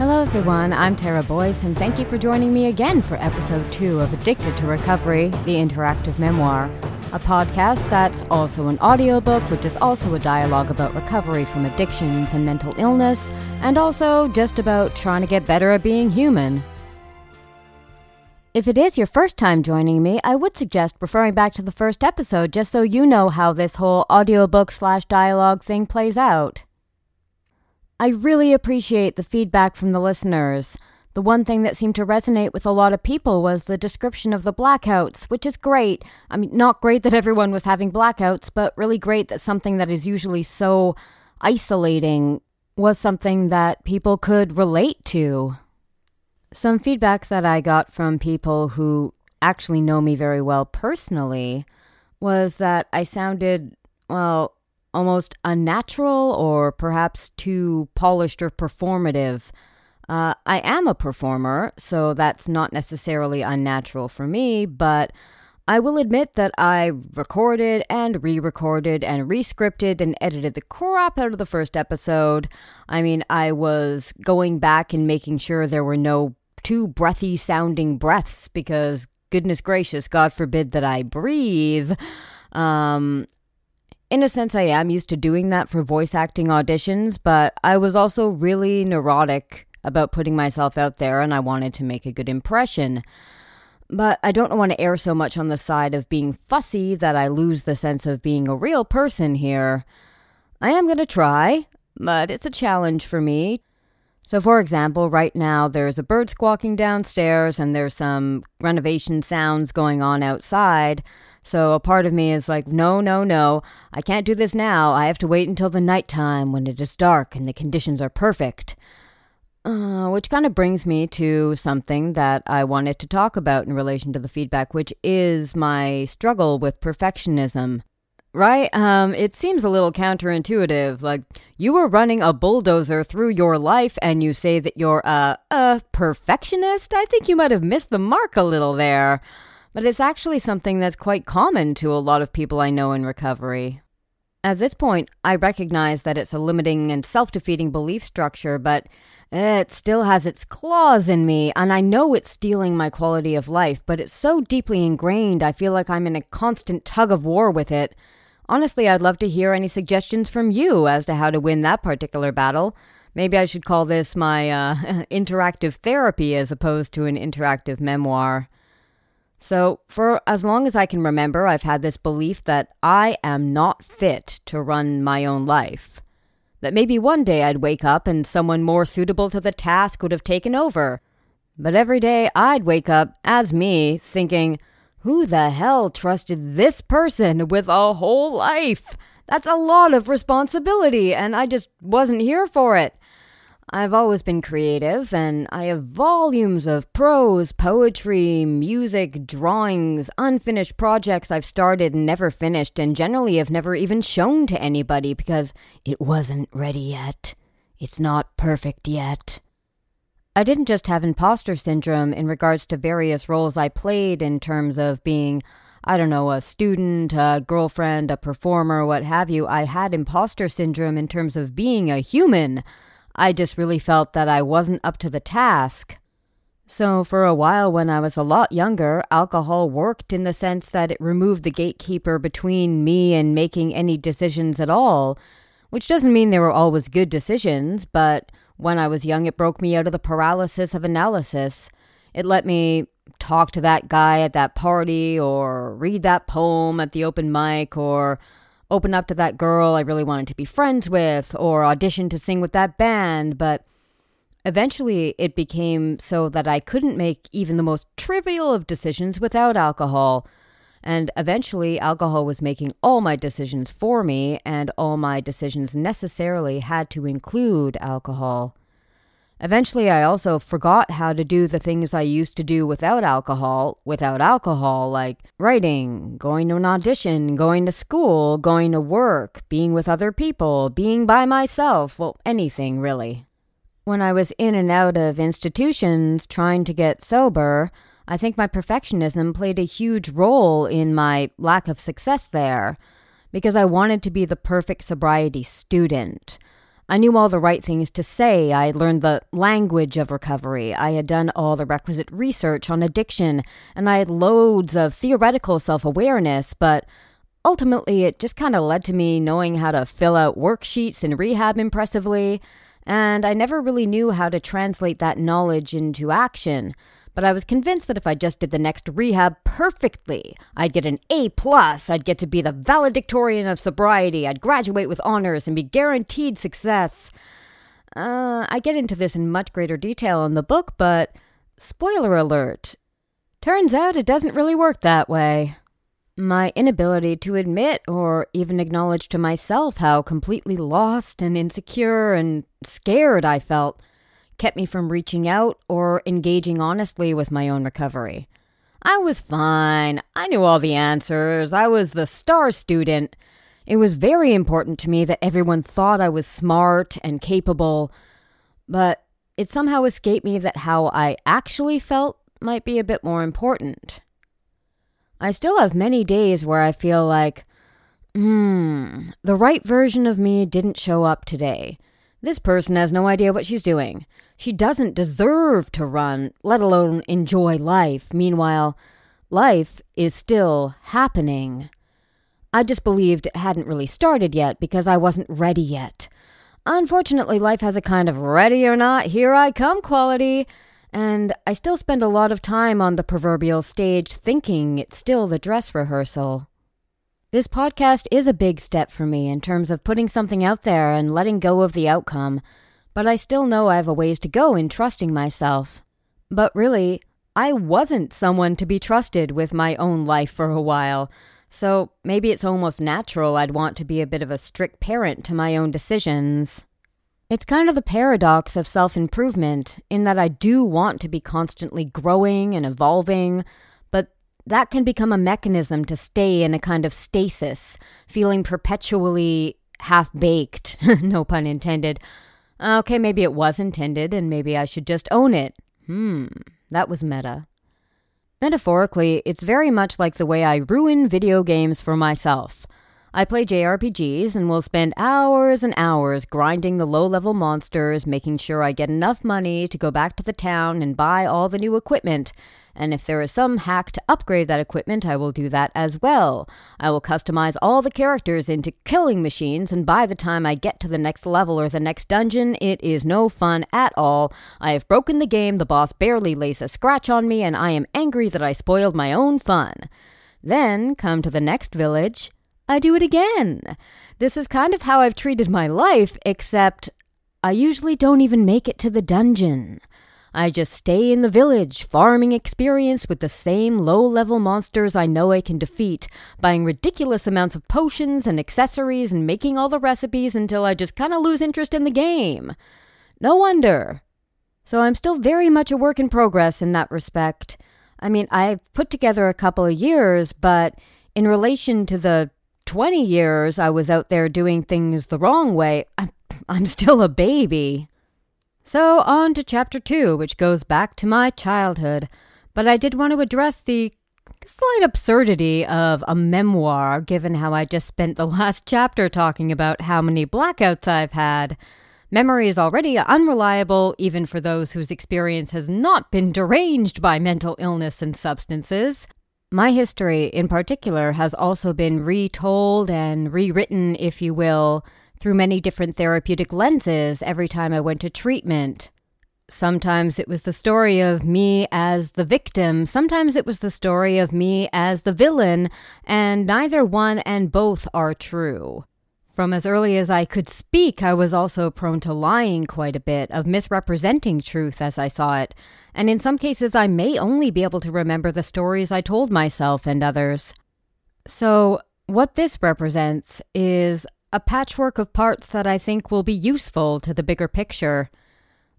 Hello, everyone. I'm Tara Boyce, and thank you for joining me again for episode two of Addicted to Recovery, the interactive memoir, a podcast that's also an audiobook, which is also a dialogue about recovery from addictions and mental illness, and also just about trying to get better at being human. If it is your first time joining me, I would suggest referring back to the first episode just so you know how this whole audiobook slash dialogue thing plays out. I really appreciate the feedback from the listeners. The one thing that seemed to resonate with a lot of people was the description of the blackouts, which is great. I mean, not great that everyone was having blackouts, but really great that something that is usually so isolating was something that people could relate to. Some feedback that I got from people who actually know me very well personally was that I sounded, well, almost unnatural or perhaps too polished or performative. Uh, I am a performer, so that's not necessarily unnatural for me, but I will admit that I recorded and re recorded and re-scripted and edited the crap out of the first episode. I mean, I was going back and making sure there were no too breathy sounding breaths because, goodness gracious, God forbid that I breathe. Um, in a sense, I am used to doing that for voice acting auditions, but I was also really neurotic about putting myself out there and I wanted to make a good impression. But I don't want to err so much on the side of being fussy that I lose the sense of being a real person here. I am going to try, but it's a challenge for me. So, for example, right now there's a bird squawking downstairs and there's some renovation sounds going on outside. So a part of me is like, no, no, no, I can't do this now. I have to wait until the nighttime when it is dark and the conditions are perfect. Uh, which kind of brings me to something that I wanted to talk about in relation to the feedback, which is my struggle with perfectionism. Right? Um, it seems a little counterintuitive. Like, you were running a bulldozer through your life and you say that you're a, a perfectionist? I think you might have missed the mark a little there but it's actually something that's quite common to a lot of people I know in recovery. At this point, I recognize that it's a limiting and self defeating belief structure, but it still has its claws in me, and I know it's stealing my quality of life, but it's so deeply ingrained, I feel like I'm in a constant tug of war with it. Honestly, I'd love to hear any suggestions from you as to how to win that particular battle. Maybe I should call this my uh, interactive therapy as opposed to an interactive memoir. So, for as long as I can remember, I've had this belief that I am not fit to run my own life. That maybe one day I'd wake up and someone more suitable to the task would have taken over. But every day I'd wake up as me, thinking, who the hell trusted this person with a whole life? That's a lot of responsibility, and I just wasn't here for it. I've always been creative, and I have volumes of prose, poetry, music, drawings, unfinished projects I've started and never finished, and generally have never even shown to anybody because it wasn't ready yet. It's not perfect yet. I didn't just have imposter syndrome in regards to various roles I played in terms of being, I don't know, a student, a girlfriend, a performer, what have you. I had imposter syndrome in terms of being a human. I just really felt that I wasn't up to the task. So, for a while when I was a lot younger, alcohol worked in the sense that it removed the gatekeeper between me and making any decisions at all, which doesn't mean they were always good decisions, but when I was young, it broke me out of the paralysis of analysis. It let me talk to that guy at that party, or read that poem at the open mic, or open up to that girl I really wanted to be friends with or audition to sing with that band, but eventually it became so that I couldn't make even the most trivial of decisions without alcohol. And eventually, alcohol was making all my decisions for me, and all my decisions necessarily had to include alcohol. Eventually, I also forgot how to do the things I used to do without alcohol, without alcohol, like writing, going to an audition, going to school, going to work, being with other people, being by myself, well, anything really. When I was in and out of institutions trying to get sober, I think my perfectionism played a huge role in my lack of success there, because I wanted to be the perfect sobriety student. I knew all the right things to say. I learned the language of recovery. I had done all the requisite research on addiction, and I had loads of theoretical self awareness, but ultimately it just kind of led to me knowing how to fill out worksheets in rehab impressively, and I never really knew how to translate that knowledge into action but I was convinced that if I just did the next rehab perfectly, I'd get an A plus, I'd get to be the valedictorian of sobriety, I'd graduate with honors and be guaranteed success. Uh, I get into this in much greater detail in the book, but spoiler alert. Turns out it doesn't really work that way. My inability to admit or even acknowledge to myself how completely lost and insecure and scared I felt kept me from reaching out or engaging honestly with my own recovery. I was fine. I knew all the answers. I was the star student. It was very important to me that everyone thought I was smart and capable, but it somehow escaped me that how I actually felt might be a bit more important. I still have many days where I feel like, hmm, the right version of me didn't show up today. This person has no idea what she's doing. She doesn't deserve to run, let alone enjoy life. Meanwhile, life is still happening. I just believed it hadn't really started yet because I wasn't ready yet. Unfortunately, life has a kind of ready or not, here I come quality, and I still spend a lot of time on the proverbial stage thinking it's still the dress rehearsal. This podcast is a big step for me in terms of putting something out there and letting go of the outcome but I still know I have a ways to go in trusting myself. But really, I wasn't someone to be trusted with my own life for a while, so maybe it's almost natural I'd want to be a bit of a strict parent to my own decisions. It's kind of the paradox of self improvement, in that I do want to be constantly growing and evolving, but that can become a mechanism to stay in a kind of stasis, feeling perpetually half baked, no pun intended Okay, maybe it was intended, and maybe I should just own it. Hmm, that was meta. Metaphorically, it's very much like the way I ruin video games for myself. I play JRPGs and will spend hours and hours grinding the low level monsters, making sure I get enough money to go back to the town and buy all the new equipment, and if there is some hack to upgrade that equipment, I will do that as well. I will customize all the characters into killing machines, and by the time I get to the next level or the next dungeon, it is no fun at all. I have broken the game, the boss barely lays a scratch on me, and I am angry that I spoiled my own fun. Then, come to the next village, I do it again. This is kind of how I've treated my life, except I usually don't even make it to the dungeon. I just stay in the village, farming experience with the same low level monsters I know I can defeat, buying ridiculous amounts of potions and accessories and making all the recipes until I just kind of lose interest in the game. No wonder. So I'm still very much a work in progress in that respect. I mean, I've put together a couple of years, but in relation to the 20 years I was out there doing things the wrong way, I'm, I'm still a baby. So, on to chapter two, which goes back to my childhood. But I did want to address the slight absurdity of a memoir, given how I just spent the last chapter talking about how many blackouts I've had. Memory is already unreliable, even for those whose experience has not been deranged by mental illness and substances. My history, in particular, has also been retold and rewritten, if you will, through many different therapeutic lenses every time I went to treatment. Sometimes it was the story of me as the victim, sometimes it was the story of me as the villain, and neither one and both are true. From as early as I could speak, I was also prone to lying quite a bit, of misrepresenting truth as I saw it, and in some cases I may only be able to remember the stories I told myself and others. So, what this represents is a patchwork of parts that I think will be useful to the bigger picture.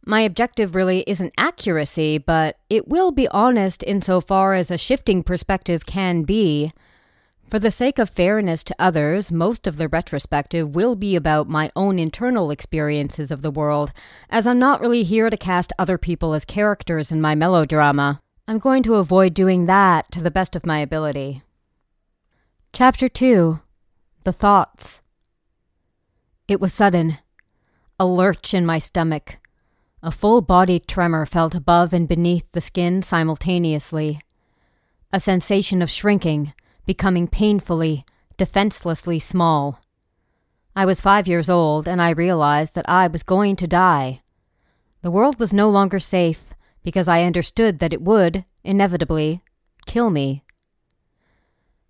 My objective really isn't accuracy, but it will be honest insofar as a shifting perspective can be. For the sake of fairness to others, most of the retrospective will be about my own internal experiences of the world, as I'm not really here to cast other people as characters in my melodrama. I'm going to avoid doing that to the best of my ability. Chapter 2 The Thoughts it was sudden. a lurch in my stomach. A full body tremor felt above and beneath the skin simultaneously. A sensation of shrinking, becoming painfully, defenselessly small. I was five years old, and I realized that I was going to die. The world was no longer safe because I understood that it would, inevitably, kill me.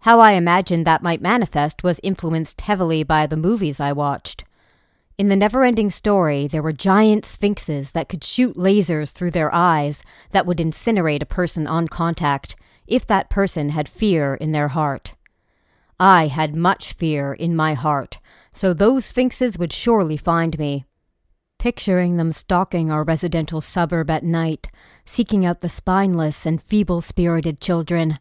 How I imagined that might manifest was influenced heavily by the movies I watched. In the never ending story, there were giant sphinxes that could shoot lasers through their eyes that would incinerate a person on contact if that person had fear in their heart. I had much fear in my heart, so those sphinxes would surely find me. Picturing them stalking our residential suburb at night, seeking out the spineless and feeble spirited children,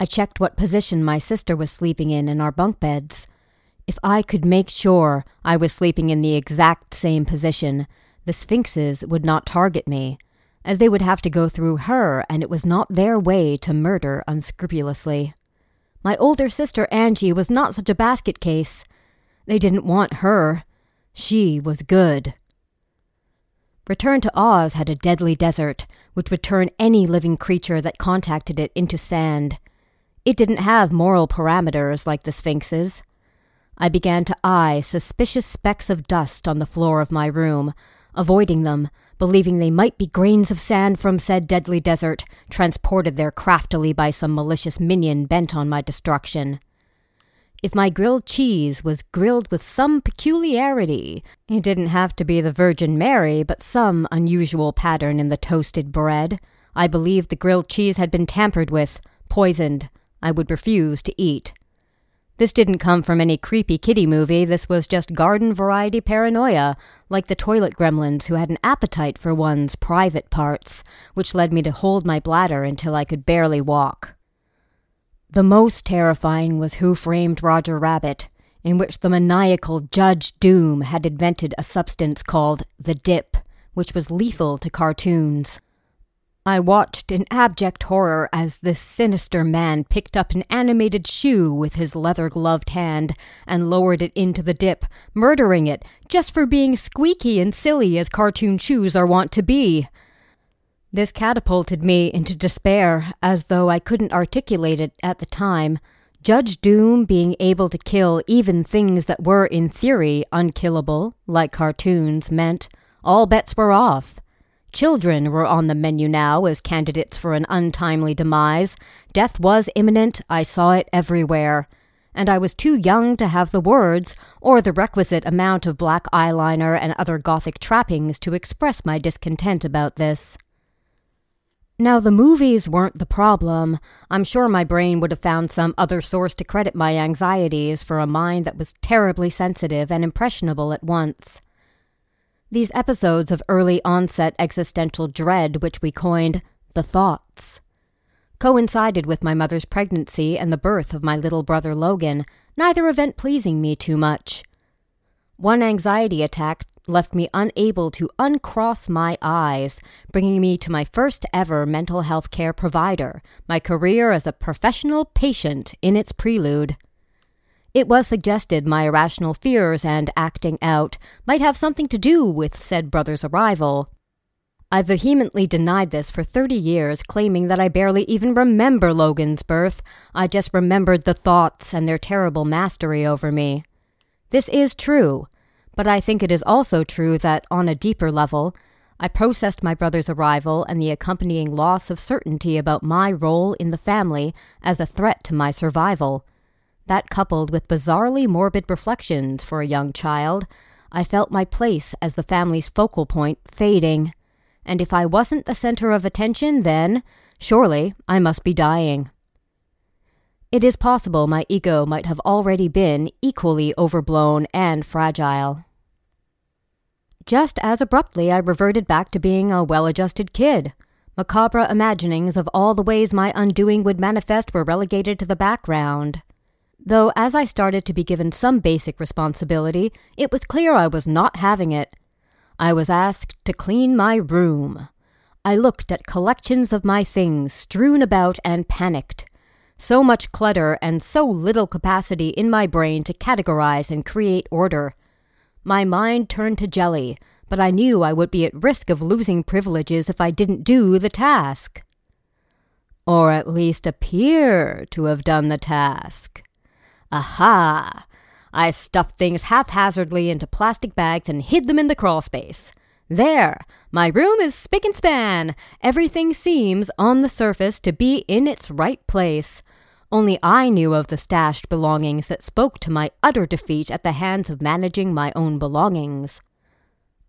I checked what position my sister was sleeping in in our bunk beds. If I could make sure I was sleeping in the exact same position, the sphinxes would not target me, as they would have to go through her, and it was not their way to murder unscrupulously. My older sister Angie was not such a basket case. They didn't want her. She was good. Return to Oz had a deadly desert, which would turn any living creature that contacted it into sand. It didn't have moral parameters like the Sphinx's. I began to eye suspicious specks of dust on the floor of my room, avoiding them, believing they might be grains of sand from said deadly desert, transported there craftily by some malicious minion bent on my destruction. If my grilled cheese was grilled with some peculiarity, it didn't have to be the Virgin Mary, but some unusual pattern in the toasted bread. I believed the grilled cheese had been tampered with, poisoned. I would refuse to eat. This didn't come from any creepy kitty movie, this was just garden variety paranoia, like the toilet gremlins who had an appetite for one's private parts, which led me to hold my bladder until I could barely walk. The most terrifying was Who Framed Roger Rabbit, in which the maniacal Judge Doom had invented a substance called the dip, which was lethal to cartoons. I watched in abject horror as this sinister man picked up an animated shoe with his leather gloved hand and lowered it into the dip, murdering it just for being squeaky and silly as cartoon shoes are wont to be. This catapulted me into despair, as though I couldn't articulate it at the time. Judge Doom being able to kill even things that were, in theory, unkillable, like cartoons, meant all bets were off. Children were on the menu now as candidates for an untimely demise. Death was imminent, I saw it everywhere. And I was too young to have the words or the requisite amount of black eyeliner and other gothic trappings to express my discontent about this. Now, the movies weren't the problem. I'm sure my brain would have found some other source to credit my anxieties for a mind that was terribly sensitive and impressionable at once. These episodes of early onset existential dread, which we coined the thoughts, coincided with my mother's pregnancy and the birth of my little brother Logan, neither event pleasing me too much. One anxiety attack left me unable to uncross my eyes, bringing me to my first ever mental health care provider, my career as a professional patient in its prelude. It was suggested my irrational fears and acting out might have something to do with said brother's arrival. I vehemently denied this for 30 years, claiming that I barely even remember Logan's birth. I just remembered the thoughts and their terrible mastery over me. This is true. But I think it is also true that, on a deeper level, I processed my brother's arrival and the accompanying loss of certainty about my role in the family as a threat to my survival. That coupled with bizarrely morbid reflections for a young child, I felt my place as the family's focal point fading. And if I wasn't the center of attention, then, surely, I must be dying. It is possible my ego might have already been equally overblown and fragile. Just as abruptly, I reverted back to being a well adjusted kid. Macabre imaginings of all the ways my undoing would manifest were relegated to the background. Though as I started to be given some basic responsibility, it was clear I was not having it. I was asked to clean my room. I looked at collections of my things strewn about and panicked. So much clutter and so little capacity in my brain to categorize and create order. My mind turned to jelly, but I knew I would be at risk of losing privileges if I didn't do the task. Or at least appear to have done the task. Aha! I stuffed things haphazardly into plastic bags and hid them in the crawl space. There! My room is spick and span. Everything seems, on the surface, to be in its right place. Only I knew of the stashed belongings that spoke to my utter defeat at the hands of managing my own belongings.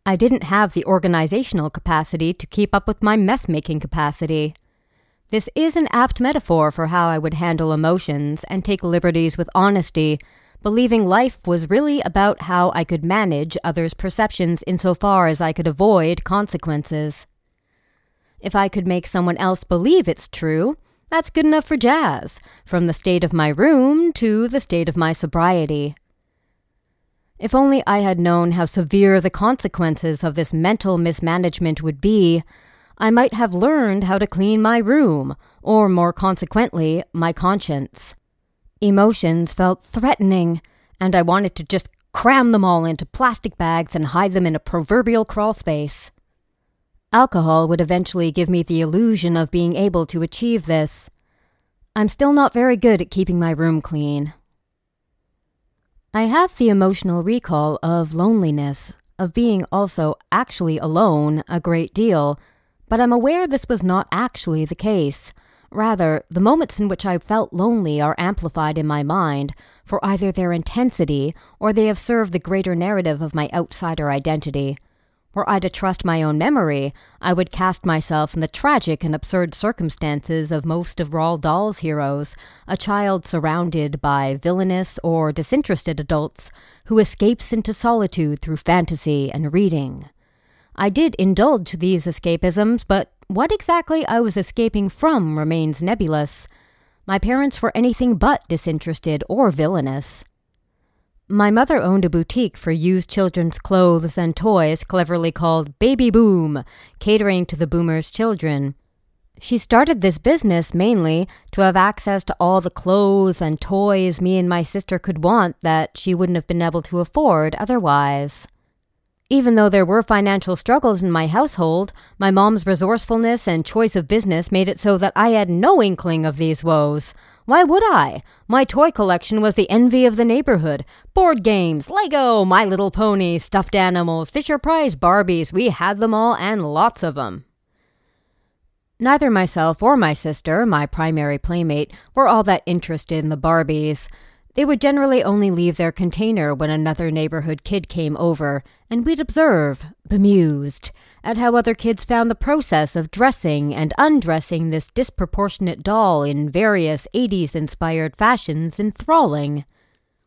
I didn't have the organizational capacity to keep up with my mess making capacity. This is an apt metaphor for how I would handle emotions and take liberties with honesty, believing life was really about how I could manage others' perceptions insofar as I could avoid consequences. If I could make someone else believe it's true, that's good enough for jazz, from the state of my room to the state of my sobriety. If only I had known how severe the consequences of this mental mismanagement would be, I might have learned how to clean my room, or more consequently, my conscience. Emotions felt threatening, and I wanted to just cram them all into plastic bags and hide them in a proverbial crawl space. Alcohol would eventually give me the illusion of being able to achieve this. I'm still not very good at keeping my room clean. I have the emotional recall of loneliness, of being also actually alone a great deal, but I'm aware this was not actually the case. Rather, the moments in which I felt lonely are amplified in my mind, for either their intensity or they have served the greater narrative of my outsider identity. Were I to trust my own memory, I would cast myself in the tragic and absurd circumstances of most of Roald Dahl's heroes, a child surrounded by villainous or disinterested adults who escapes into solitude through fantasy and reading. I did indulge these escapisms, but what exactly I was escaping from remains nebulous. My parents were anything but disinterested or villainous. My mother owned a boutique for used children's clothes and toys cleverly called Baby Boom, catering to the boomers' children. She started this business mainly to have access to all the clothes and toys me and my sister could want that she wouldn't have been able to afford otherwise. Even though there were financial struggles in my household, my mom's resourcefulness and choice of business made it so that I had no inkling of these woes. Why would I? My toy collection was the envy of the neighborhood. Board games, Lego, My Little Pony, stuffed animals, Fisher Price Barbies, we had them all and lots of them. Neither myself or my sister, my primary playmate, were all that interested in the Barbies. They would generally only leave their container when another neighborhood kid came over, and we'd observe, bemused, at how other kids found the process of dressing and undressing this disproportionate doll in various 80s inspired fashions enthralling.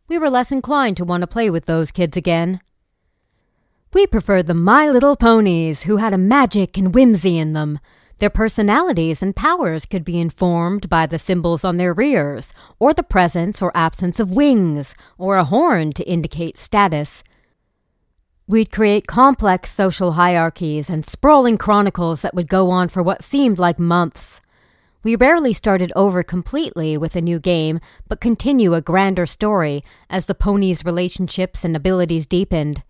We were less inclined to want to play with those kids again. We preferred the My Little Ponies, who had a magic and whimsy in them. Their personalities and powers could be informed by the symbols on their rears, or the presence or absence of wings, or a horn to indicate status. We'd create complex social hierarchies and sprawling chronicles that would go on for what seemed like months. We rarely started over completely with a new game, but continue a grander story as the ponies' relationships and abilities deepened.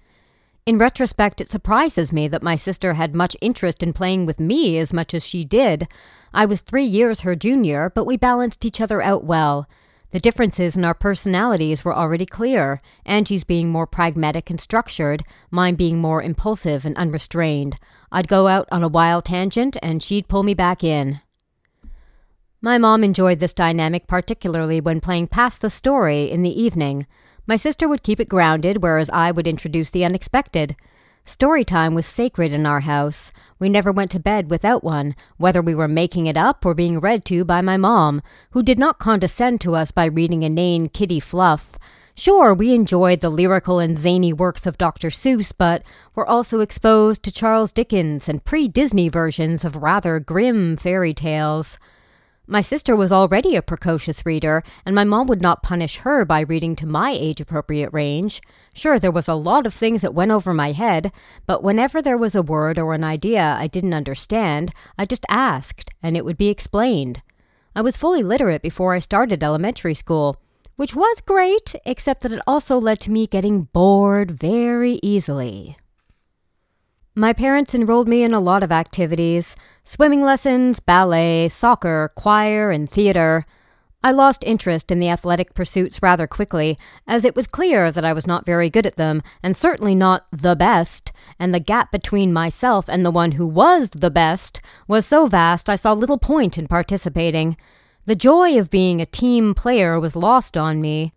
In retrospect, it surprises me that my sister had much interest in playing with me as much as she did. I was three years her junior, but we balanced each other out well. The differences in our personalities were already clear, Angie's being more pragmatic and structured, mine being more impulsive and unrestrained. I'd go out on a wild tangent, and she'd pull me back in. My mom enjoyed this dynamic particularly when playing Pass the Story in the evening. My sister would keep it grounded, whereas I would introduce the unexpected. Story time was sacred in our house. We never went to bed without one, whether we were making it up or being read to by my mom, who did not condescend to us by reading inane kitty fluff. Sure, we enjoyed the lyrical and zany works of Dr. Seuss, but were also exposed to Charles Dickens and pre Disney versions of rather grim fairy tales. My sister was already a precocious reader, and my mom would not punish her by reading to my age appropriate range. Sure, there was a lot of things that went over my head, but whenever there was a word or an idea I didn't understand, I just asked, and it would be explained. I was fully literate before I started elementary school. which was great, except that it also led to me getting bored very easily. My parents enrolled me in a lot of activities swimming lessons, ballet, soccer, choir, and theater. I lost interest in the athletic pursuits rather quickly, as it was clear that I was not very good at them, and certainly not the best, and the gap between myself and the one who was the best was so vast I saw little point in participating. The joy of being a team player was lost on me.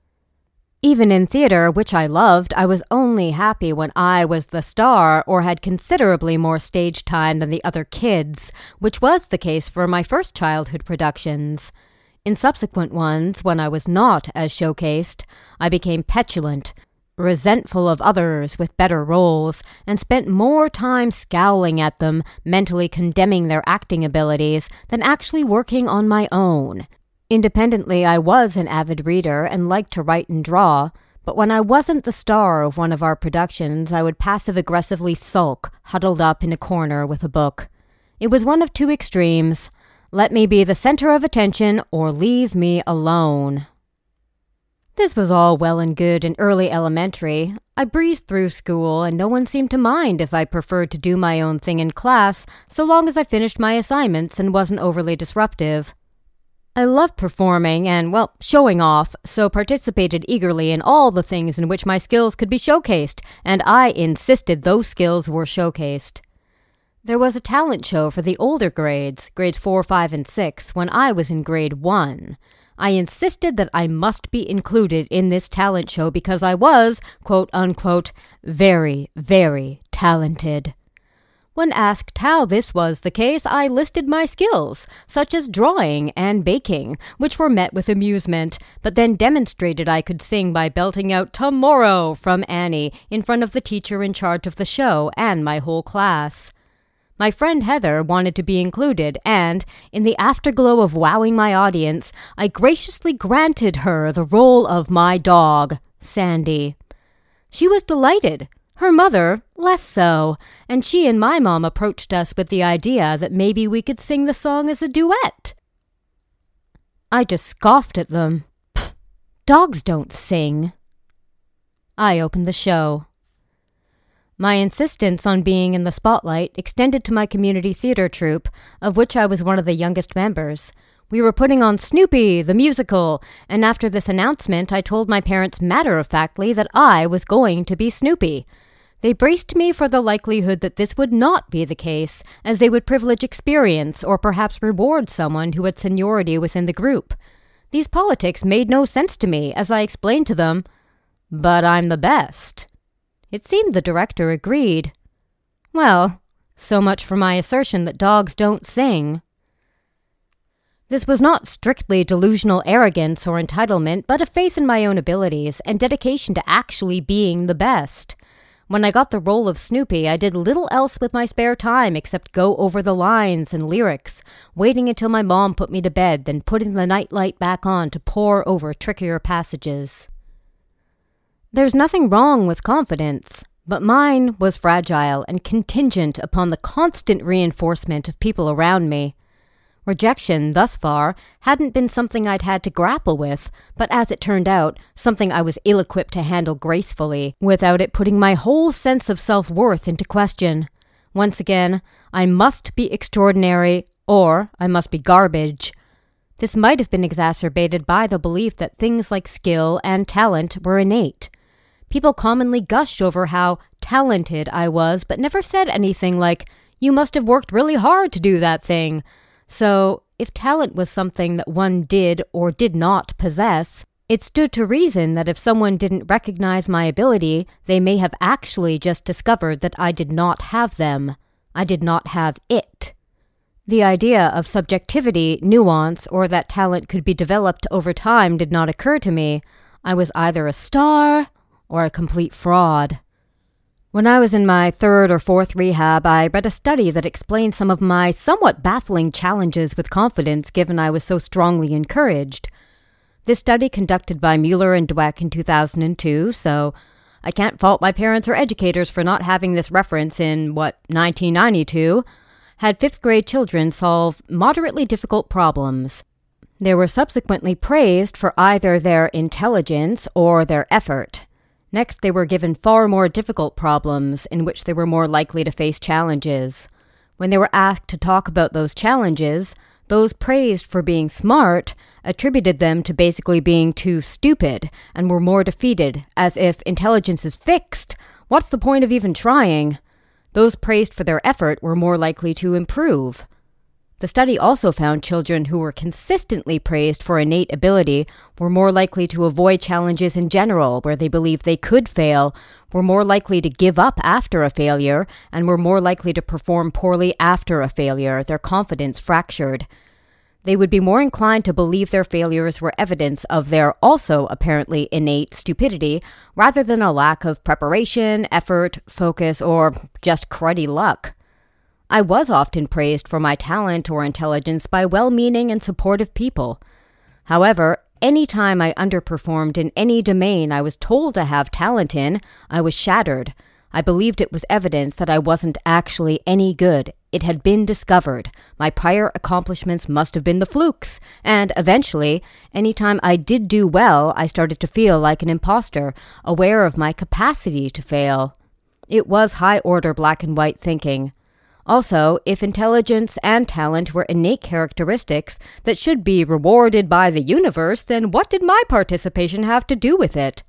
Even in theater, which I loved, I was only happy when I was the star or had considerably more stage time than the other kids, which was the case for my first childhood productions. In subsequent ones, when I was not as showcased, I became petulant, resentful of others with better roles, and spent more time scowling at them, mentally condemning their acting abilities, than actually working on my own. Independently, I was an avid reader and liked to write and draw, but when I wasn't the star of one of our productions, I would passive aggressively sulk, huddled up in a corner with a book. It was one of two extremes. Let me be the center of attention or leave me alone. This was all well and good in early elementary. I breezed through school, and no one seemed to mind if I preferred to do my own thing in class, so long as I finished my assignments and wasn't overly disruptive. I loved performing and, well, showing off, so participated eagerly in all the things in which my skills could be showcased, and I insisted those skills were showcased. There was a talent show for the older grades, grades 4, 5, and 6, when I was in grade 1. I insisted that I must be included in this talent show because I was, quote unquote, very, very talented. When asked how this was the case, I listed my skills, such as drawing and baking, which were met with amusement, but then demonstrated I could sing by belting out Tomorrow from Annie in front of the teacher in charge of the show and my whole class. My friend Heather wanted to be included, and, in the afterglow of wowing my audience, I graciously granted her the role of my dog, Sandy. She was delighted. Her mother, less so, and she and my mom approached us with the idea that maybe we could sing the song as a duet. I just scoffed at them. Dogs don't sing. I opened the show. My insistence on being in the spotlight extended to my community theater troupe, of which I was one of the youngest members. We were putting on Snoopy, the musical, and after this announcement, I told my parents matter of factly that I was going to be Snoopy. They braced me for the likelihood that this would not be the case, as they would privilege experience or perhaps reward someone who had seniority within the group. These politics made no sense to me, as I explained to them, but I'm the best. It seemed the director agreed. Well, so much for my assertion that dogs don't sing. This was not strictly delusional arrogance or entitlement, but a faith in my own abilities and dedication to actually being the best. When I got the role of Snoopy, I did little else with my spare time except go over the lines and lyrics, waiting until my mom put me to bed, then putting the nightlight back on to pore over trickier passages. There's nothing wrong with confidence, but mine was fragile and contingent upon the constant reinforcement of people around me. Rejection, thus far, hadn't been something I'd had to grapple with, but as it turned out, something I was ill equipped to handle gracefully, without it putting my whole sense of self worth into question. Once again, I must be extraordinary, or I must be garbage. This might have been exacerbated by the belief that things like skill and talent were innate. People commonly gushed over how talented I was, but never said anything like, You must have worked really hard to do that thing. So, if talent was something that one did or did not possess, it stood to reason that if someone didn't recognize my ability, they may have actually just discovered that I did not have them. I did not have it. The idea of subjectivity, nuance, or that talent could be developed over time did not occur to me. I was either a star or a complete fraud. When I was in my third or fourth rehab, I read a study that explained some of my somewhat baffling challenges with confidence given I was so strongly encouraged. This study, conducted by Mueller and Dweck in 2002, so I can't fault my parents or educators for not having this reference in, what, 1992, had fifth grade children solve moderately difficult problems. They were subsequently praised for either their intelligence or their effort. Next, they were given far more difficult problems in which they were more likely to face challenges. When they were asked to talk about those challenges, those praised for being smart attributed them to basically being too stupid and were more defeated, as if intelligence is fixed. What's the point of even trying? Those praised for their effort were more likely to improve. The study also found children who were consistently praised for innate ability were more likely to avoid challenges in general where they believed they could fail, were more likely to give up after a failure, and were more likely to perform poorly after a failure, their confidence fractured. They would be more inclined to believe their failures were evidence of their also apparently innate stupidity rather than a lack of preparation, effort, focus, or just cruddy luck. I was often praised for my talent or intelligence by well meaning and supportive people. However, any time I underperformed in any domain I was told to have talent in, I was shattered. I believed it was evidence that I wasn't actually any good. It had been discovered. My prior accomplishments must have been the flukes. And eventually, any time I did do well, I started to feel like an impostor, aware of my capacity to fail. It was high order black and white thinking. Also, if intelligence and talent were innate characteristics that should be rewarded by the universe, then what did my participation have to do with it?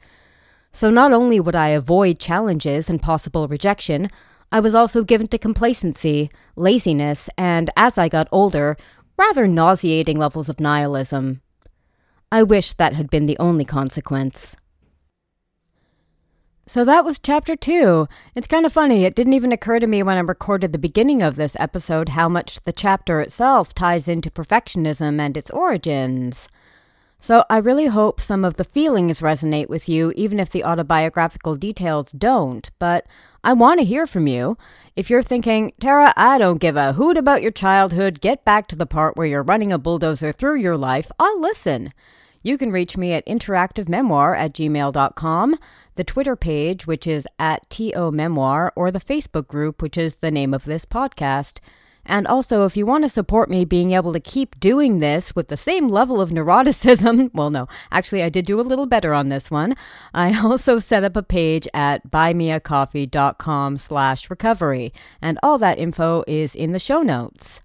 So not only would I avoid challenges and possible rejection, I was also given to complacency, laziness, and as I got older, rather nauseating levels of nihilism. I wish that had been the only consequence. So that was chapter two. It's kind of funny. It didn't even occur to me when I recorded the beginning of this episode how much the chapter itself ties into perfectionism and its origins. So I really hope some of the feelings resonate with you, even if the autobiographical details don't. But I want to hear from you. If you're thinking, Tara, I don't give a hoot about your childhood, get back to the part where you're running a bulldozer through your life, I'll listen. You can reach me at interactivememoir at gmail.com the Twitter page, which is at TO Memoir, or the Facebook group, which is the name of this podcast. And also, if you want to support me being able to keep doing this with the same level of neuroticism, well, no, actually, I did do a little better on this one. I also set up a page at buymeacoffee.com slash recovery, and all that info is in the show notes.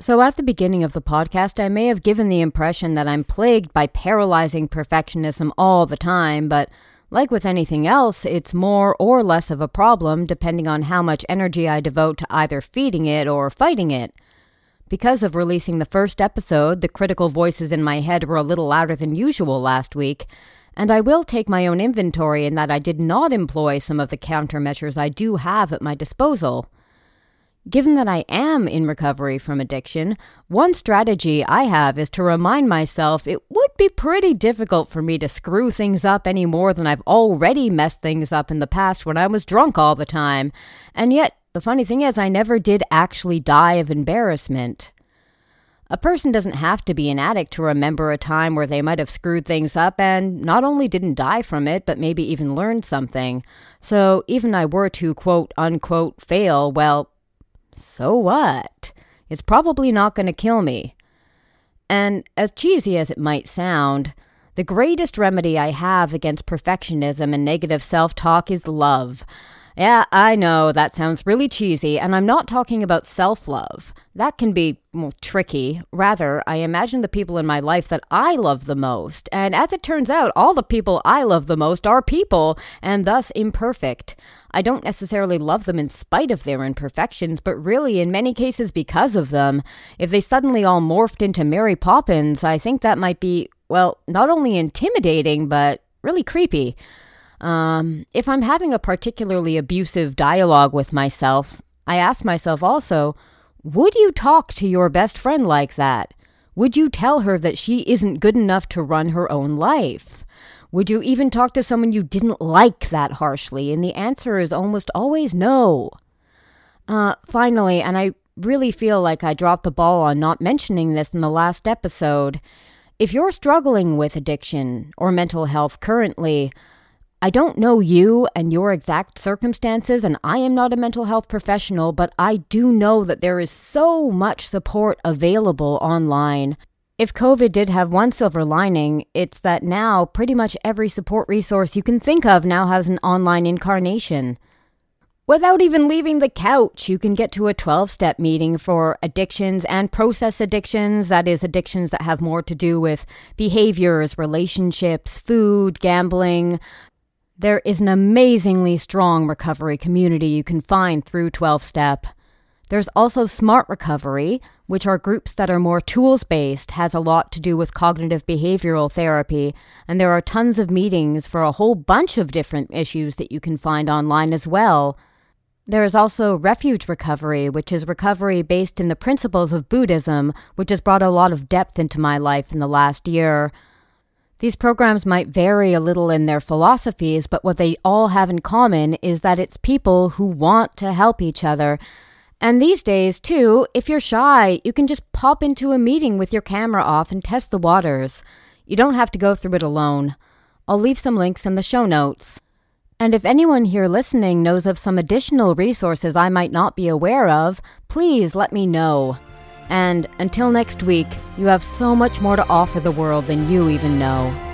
So, at the beginning of the podcast, I may have given the impression that I'm plagued by paralyzing perfectionism all the time, but like with anything else, it's more or less of a problem depending on how much energy I devote to either feeding it or fighting it. Because of releasing the first episode, the critical voices in my head were a little louder than usual last week, and I will take my own inventory in that I did not employ some of the countermeasures I do have at my disposal. Given that I am in recovery from addiction, one strategy I have is to remind myself it would be pretty difficult for me to screw things up any more than I've already messed things up in the past when I was drunk all the time. And yet, the funny thing is, I never did actually die of embarrassment. A person doesn't have to be an addict to remember a time where they might have screwed things up and not only didn't die from it, but maybe even learned something. So even I were to quote unquote fail, well, so what? It's probably not going to kill me. And as cheesy as it might sound, the greatest remedy I have against perfectionism and negative self talk is love. Yeah, I know that sounds really cheesy, and I'm not talking about self love. That can be well, tricky. Rather, I imagine the people in my life that I love the most. And as it turns out, all the people I love the most are people, and thus imperfect. I don't necessarily love them in spite of their imperfections, but really, in many cases, because of them. If they suddenly all morphed into Mary Poppins, I think that might be, well, not only intimidating, but really creepy. Um, if I'm having a particularly abusive dialogue with myself, I ask myself also, would you talk to your best friend like that? Would you tell her that she isn't good enough to run her own life? Would you even talk to someone you didn't like that harshly? And the answer is almost always no. Uh, finally, and I really feel like I dropped the ball on not mentioning this in the last episode. If you're struggling with addiction or mental health currently, I don't know you and your exact circumstances, and I am not a mental health professional, but I do know that there is so much support available online. If COVID did have one silver lining, it's that now pretty much every support resource you can think of now has an online incarnation. Without even leaving the couch, you can get to a 12 step meeting for addictions and process addictions. That is, addictions that have more to do with behaviors, relationships, food, gambling. There is an amazingly strong recovery community you can find through 12 step. There's also Smart Recovery, which are groups that are more tools based, has a lot to do with cognitive behavioral therapy, and there are tons of meetings for a whole bunch of different issues that you can find online as well. There is also refuge recovery, which is recovery based in the principles of Buddhism, which has brought a lot of depth into my life in the last year. These programs might vary a little in their philosophies, but what they all have in common is that it's people who want to help each other. And these days, too, if you're shy, you can just pop into a meeting with your camera off and test the waters. You don't have to go through it alone. I'll leave some links in the show notes. And if anyone here listening knows of some additional resources I might not be aware of, please let me know. And until next week, you have so much more to offer the world than you even know.